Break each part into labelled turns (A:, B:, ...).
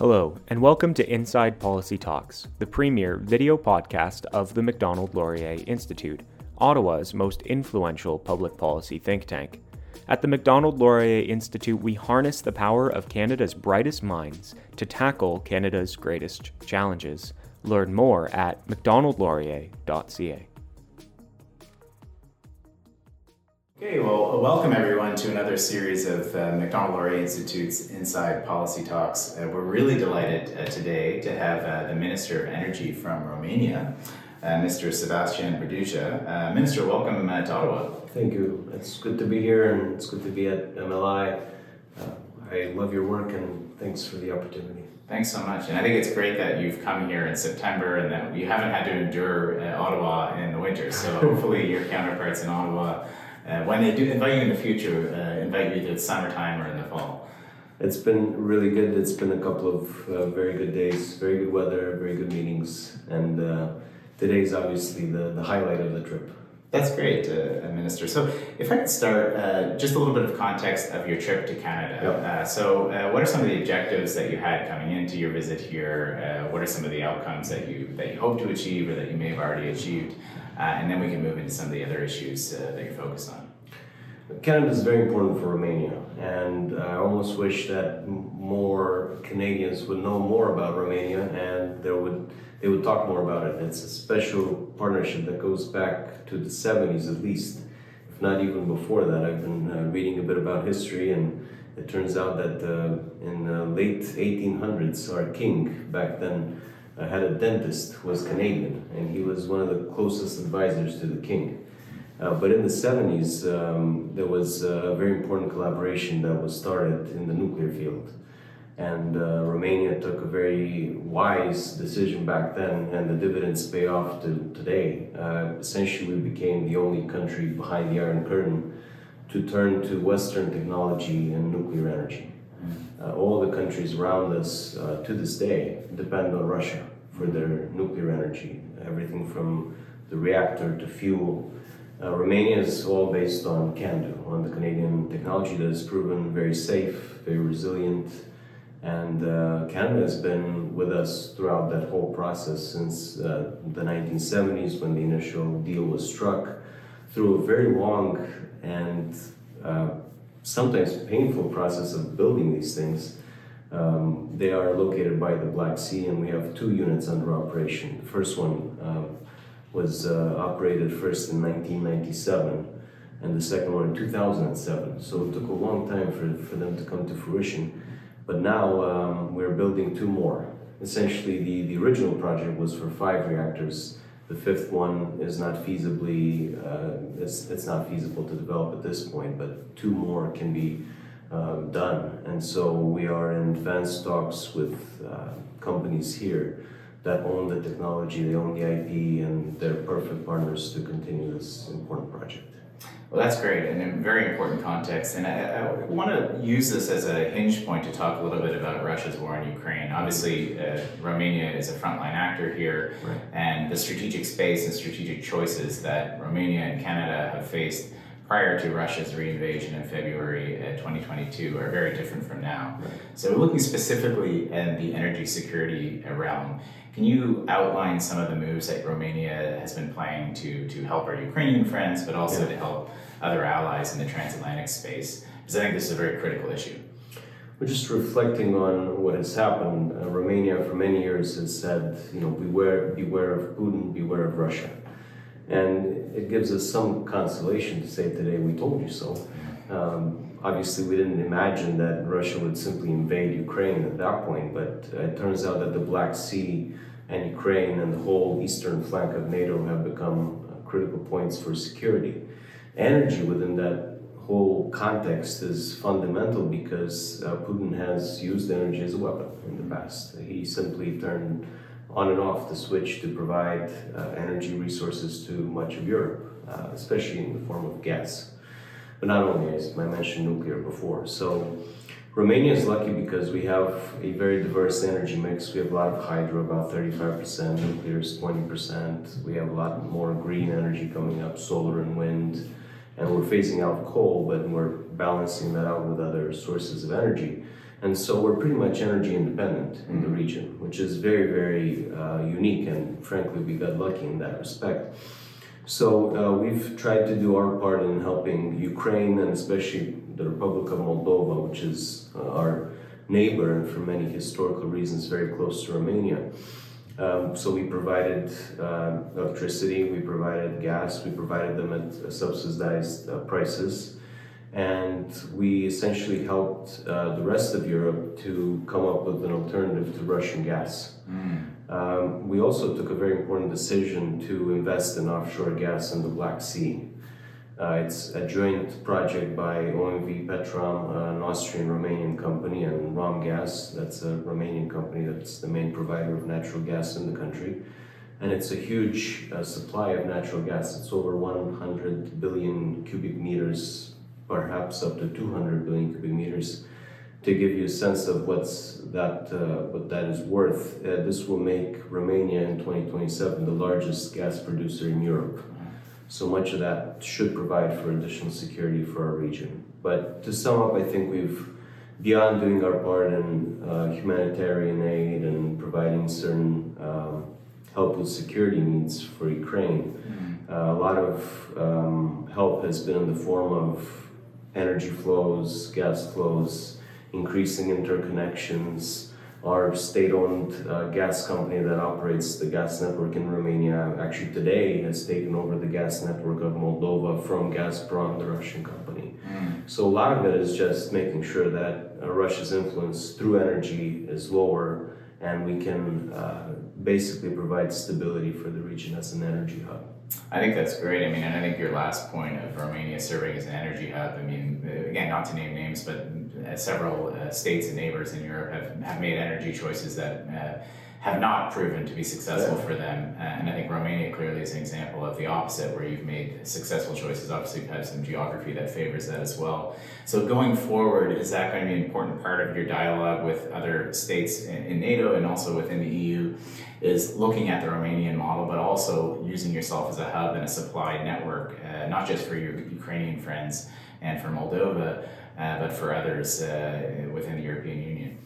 A: Hello, and welcome to Inside Policy Talks, the premier video podcast of the Macdonald Laurier Institute, Ottawa's most influential public policy think tank. At the Macdonald Laurier Institute, we harness the power of Canada's brightest minds to tackle Canada's greatest challenges. Learn more at macdonaldlaurier.ca.
B: Okay, well, welcome everyone to another series of uh, Macdonald Laurier Institute's Inside Policy Talks. Uh, we're really delighted uh, today to have uh, the Minister of Energy from Romania, uh, Mr. Sebastian Burduja. Uh, Minister, welcome to Ottawa.
C: Thank you. It's good to be here and it's good to be at MLI. I love your work and thanks for the opportunity.
B: Thanks so much. And I think it's great that you've come here in September and that you haven't had to endure Ottawa in the winter. So hopefully your counterparts in Ottawa uh, when they do invite you in the future, uh, invite you to the summertime or in the fall.
C: It's been really good. It's been a couple of uh, very good days, very good weather, very good meetings, and uh, today's obviously the, the highlight of the trip.
B: That's great, uh, Minister. So, if I could start uh, just a little bit of context of your trip to Canada.
C: Yep.
B: Uh, so, uh, what are some of the objectives that you had coming into your visit here? Uh, what are some of the outcomes that you that you hope to achieve or that you may have already achieved? Uh, and then we can move into some of the other issues that you're focused on.
C: Canada is very important for Romania, and I almost wish that more Canadians would know more about Romania and they would they would talk more about it. It's a special partnership that goes back to the 70s at least, if not even before that. I've been uh, reading a bit about history, and it turns out that uh, in the late 1800s, our king back then uh, had a dentist who was Canadian, and he was one of the closest advisors to the king. Uh, but in the 70s, um, there was a very important collaboration that was started in the nuclear field. And uh, Romania took a very wise decision back then, and the dividends pay off to today. Uh, essentially, we became the only country behind the Iron Curtain to turn to Western technology and nuclear energy. Uh, all the countries around us uh, to this day depend on Russia for their nuclear energy, everything from the reactor to fuel. Uh, Romania is all based on CANDU, on the Canadian technology that has proven very safe, very resilient, and uh, Canada has been with us throughout that whole process since uh, the 1970s when the initial deal was struck, through a very long and uh, sometimes painful process of building these things. Um, they are located by the Black Sea, and we have two units under operation. The first one um, was uh, operated first in 1997 and the second one in 2007. So it took a long time for, for them to come to fruition. But now um, we're building two more. Essentially, the, the original project was for five reactors. The fifth one is not feasibly, uh, it's, it's not feasible to develop at this point, but two more can be um, done. And so we are in advanced talks with uh, companies here that own the technology, they own the IP, and they're perfect partners to continue this important project.
B: Well, that's great and a very important context. And I, I want to use this as a hinge point to talk a little bit about Russia's war in Ukraine. Obviously, uh, Romania is a frontline actor here,
C: right.
B: and the strategic space and strategic choices that Romania and Canada have faced prior to Russia's reinvasion in February uh, 2022 are very different from now.
C: Right.
B: So, looking specifically at the energy security realm, can you outline some of the moves that Romania has been playing to, to help our Ukrainian friends, but also yeah. to help other allies in the transatlantic space? Because I think this is a very critical issue.
C: We're just reflecting on what has happened. Uh, Romania, for many years, has said, you know, beware, beware of Putin, beware of Russia. And it gives us some consolation to say today, we told you so. Um, obviously we didn't imagine that Russia would simply invade Ukraine at that point, but it turns out that the Black Sea and Ukraine and the whole eastern flank of NATO have become uh, critical points for security. Energy within that whole context is fundamental because uh, Putin has used energy as a weapon in the past. He simply turned on and off the switch to provide uh, energy resources to much of Europe, uh, especially in the form of gas but not only, as I mentioned nuclear before. So Romania is lucky because we have a very diverse energy mix. We have a lot of hydro, about 35%, nuclear is 20%. We have a lot more green energy coming up, solar and wind. And we're phasing out coal, but we're balancing that out with other sources of energy. And so we're pretty much energy independent in the mm-hmm. region, which is very, very uh, unique. And frankly, we got lucky in that respect. So uh, we've tried to do our part in helping Ukraine and especially the Republic of Moldova, which is uh, our neighbor and for many historical reasons very close to Romania. Um, so we provided uh, electricity, we provided gas, we provided them at subsidized uh, prices, and we essentially helped uh, the rest of Europe to come up with an alternative to Russian gas. Mm. Um, we also took a very important decision to invest in offshore gas in the Black Sea. Uh, it's a joint project by OMV Petrom, an Austrian Romanian company, and Romgaz, that's a Romanian company that's the main provider of natural gas in the country. And it's a huge uh, supply of natural gas. It's over 100 billion cubic meters, perhaps up to 200 billion cubic meters. To give you a sense of what's that, uh, what that is worth, uh, this will make Romania in 2027 the largest gas producer in Europe. So much of that should provide for additional security for our region. But to sum up, I think we've, beyond doing our part in uh, humanitarian aid and providing certain um, help with security needs for Ukraine, mm-hmm. uh, a lot of um, help has been in the form of energy flows, gas flows, increasing interconnections, our state-owned uh, gas company that operates the gas network in Romania actually today has taken over the gas network of Moldova from Gazprom, the Russian company. Mm. So a lot of it is just making sure that uh, Russia's influence through energy is lower and we can uh, basically provide stability for the region as an energy hub.
B: I think that's great. I mean, and I think your last point of Romania serving as an energy hub, I mean, again, not to name names, but uh, several uh, states and neighbors in Europe have, have made energy choices that uh, have not proven to be successful yeah. for them. Uh, and I think Romania clearly is an example of the opposite, where you've made successful choices. Obviously, you've had some geography that favors that as well. So, going forward, is that going to be an important part of your dialogue with other states in, in NATO and also within the EU? Is looking at the Romanian model, but also using yourself as a hub and a supply network, uh, not just for your Ukrainian friends and for Moldova, uh, but for others uh, within the European Union.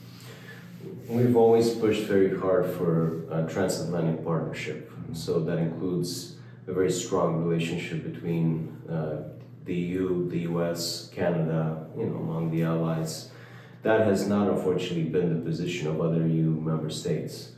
C: We've always pushed very hard for a transatlantic partnership. So that includes a very strong relationship between uh, the EU, the US, Canada, you know, among the allies. That has not unfortunately been the position of other EU member states,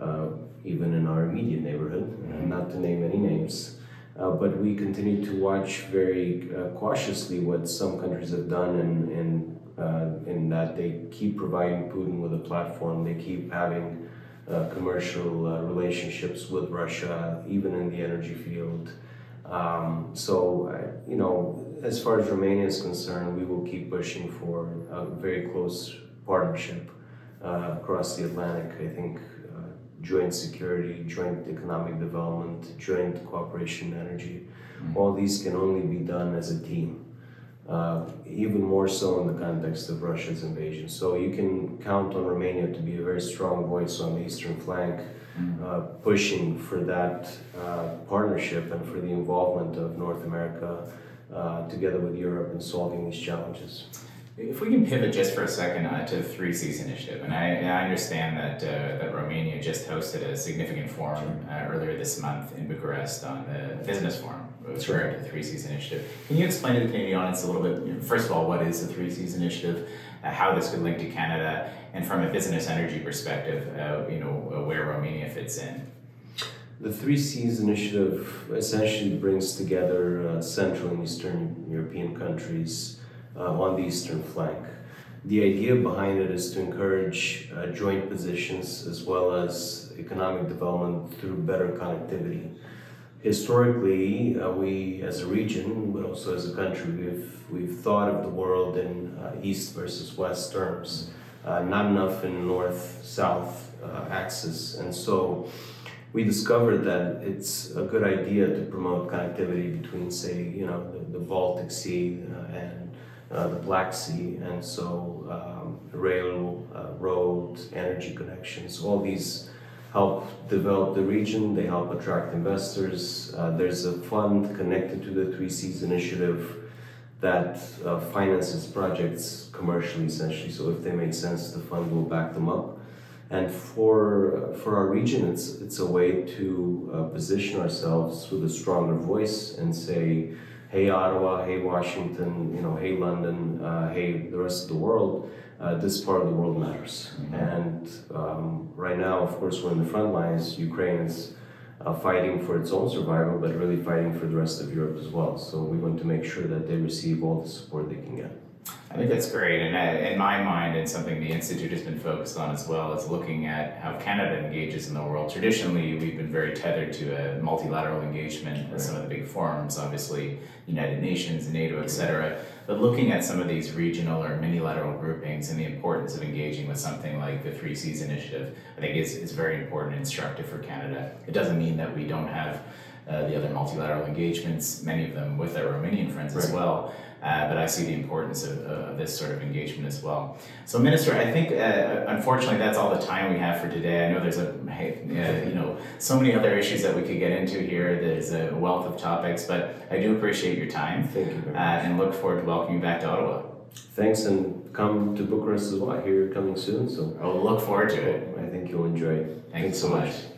C: uh, even in our immediate neighborhood, mm-hmm. not to name any names. Uh, but we continue to watch very uh, cautiously what some countries have done in, in uh, in that they keep providing Putin with a platform, they keep having uh, commercial uh, relationships with Russia, even in the energy field. Um, so, you know, as far as Romania is concerned, we will keep pushing for a very close partnership uh, across the Atlantic. I think joint security, joint economic development, joint cooperation in energy, mm-hmm. all these can only be done as a team uh, even more so in the context of Russia's invasion. So you can count on Romania to be a very strong voice on the eastern flank, mm-hmm. uh, pushing for that uh, partnership and for the involvement of North America uh, together with Europe in solving these challenges.
B: If we can pivot just for a second uh, to the Three Seas Initiative, and I, and I understand that uh, that Romania just hosted a significant forum uh, earlier this month in Bucharest on the business forum with regard to the Three Seas Initiative. Can you explain to the Canadian audience a little bit? First of all, what is the Three Seas Initiative? Uh, how this could link to Canada, and from a business energy perspective, uh, you know uh, where Romania fits in.
C: The Three Seas Initiative essentially brings together Central and Eastern European countries uh, on the eastern flank. The idea behind it is to encourage uh, joint positions as well as economic development through better connectivity. Historically, uh, we as a region, but also as a country, we've, we've thought of the world in uh, east versus west terms, uh, not enough in north south uh, axis. And so we discovered that it's a good idea to promote connectivity between, say, you know, the, the Baltic Sea and uh, the Black Sea, and so um, rail, uh, road, energy connections, all these help develop the region, they help attract investors. Uh, there's a fund connected to the Three Seas Initiative that uh, finances projects commercially, essentially. So if they make sense, the fund will back them up. And for for our region, it's it's a way to uh, position ourselves with a stronger voice and say, "Hey Ottawa, hey Washington, you know, hey London, uh, hey the rest of the world." Uh, this part of the world matters. Mm-hmm. And um, right now, of course, we're in the front lines. Ukraine is uh, fighting for its own survival, but really fighting for the rest of Europe as well. So we want to make sure that they receive all the support they can get.
B: I think that's great. And uh, in my mind, and something the Institute has been focused on as well, is looking at how Canada engages in the world. Traditionally, we've been very tethered to a multilateral engagement with some of the big forums, obviously, United Nations, NATO, etc. But looking at some of these regional or minilateral groupings and the importance of engaging with something like the Three Seas Initiative, I think is, is very important and instructive for Canada. It doesn't mean that we don't have uh, the other multilateral engagements, many of them with our Romanian friends right. as well. Uh, but I see the importance of, of, this sort of engagement as well. So, Minister, I think uh, unfortunately that's all the time we have for today. I know there's a uh, you know so many other issues that we could get into here. There's a wealth of topics, but I do appreciate your time.
C: Thank you
B: uh, and look forward to welcoming you back to Ottawa.
C: Thanks, and come to Bucharest as well. Here coming soon, so
B: I'll look forward to it.
C: I think you'll enjoy it.
B: Thank Thanks you so much. much.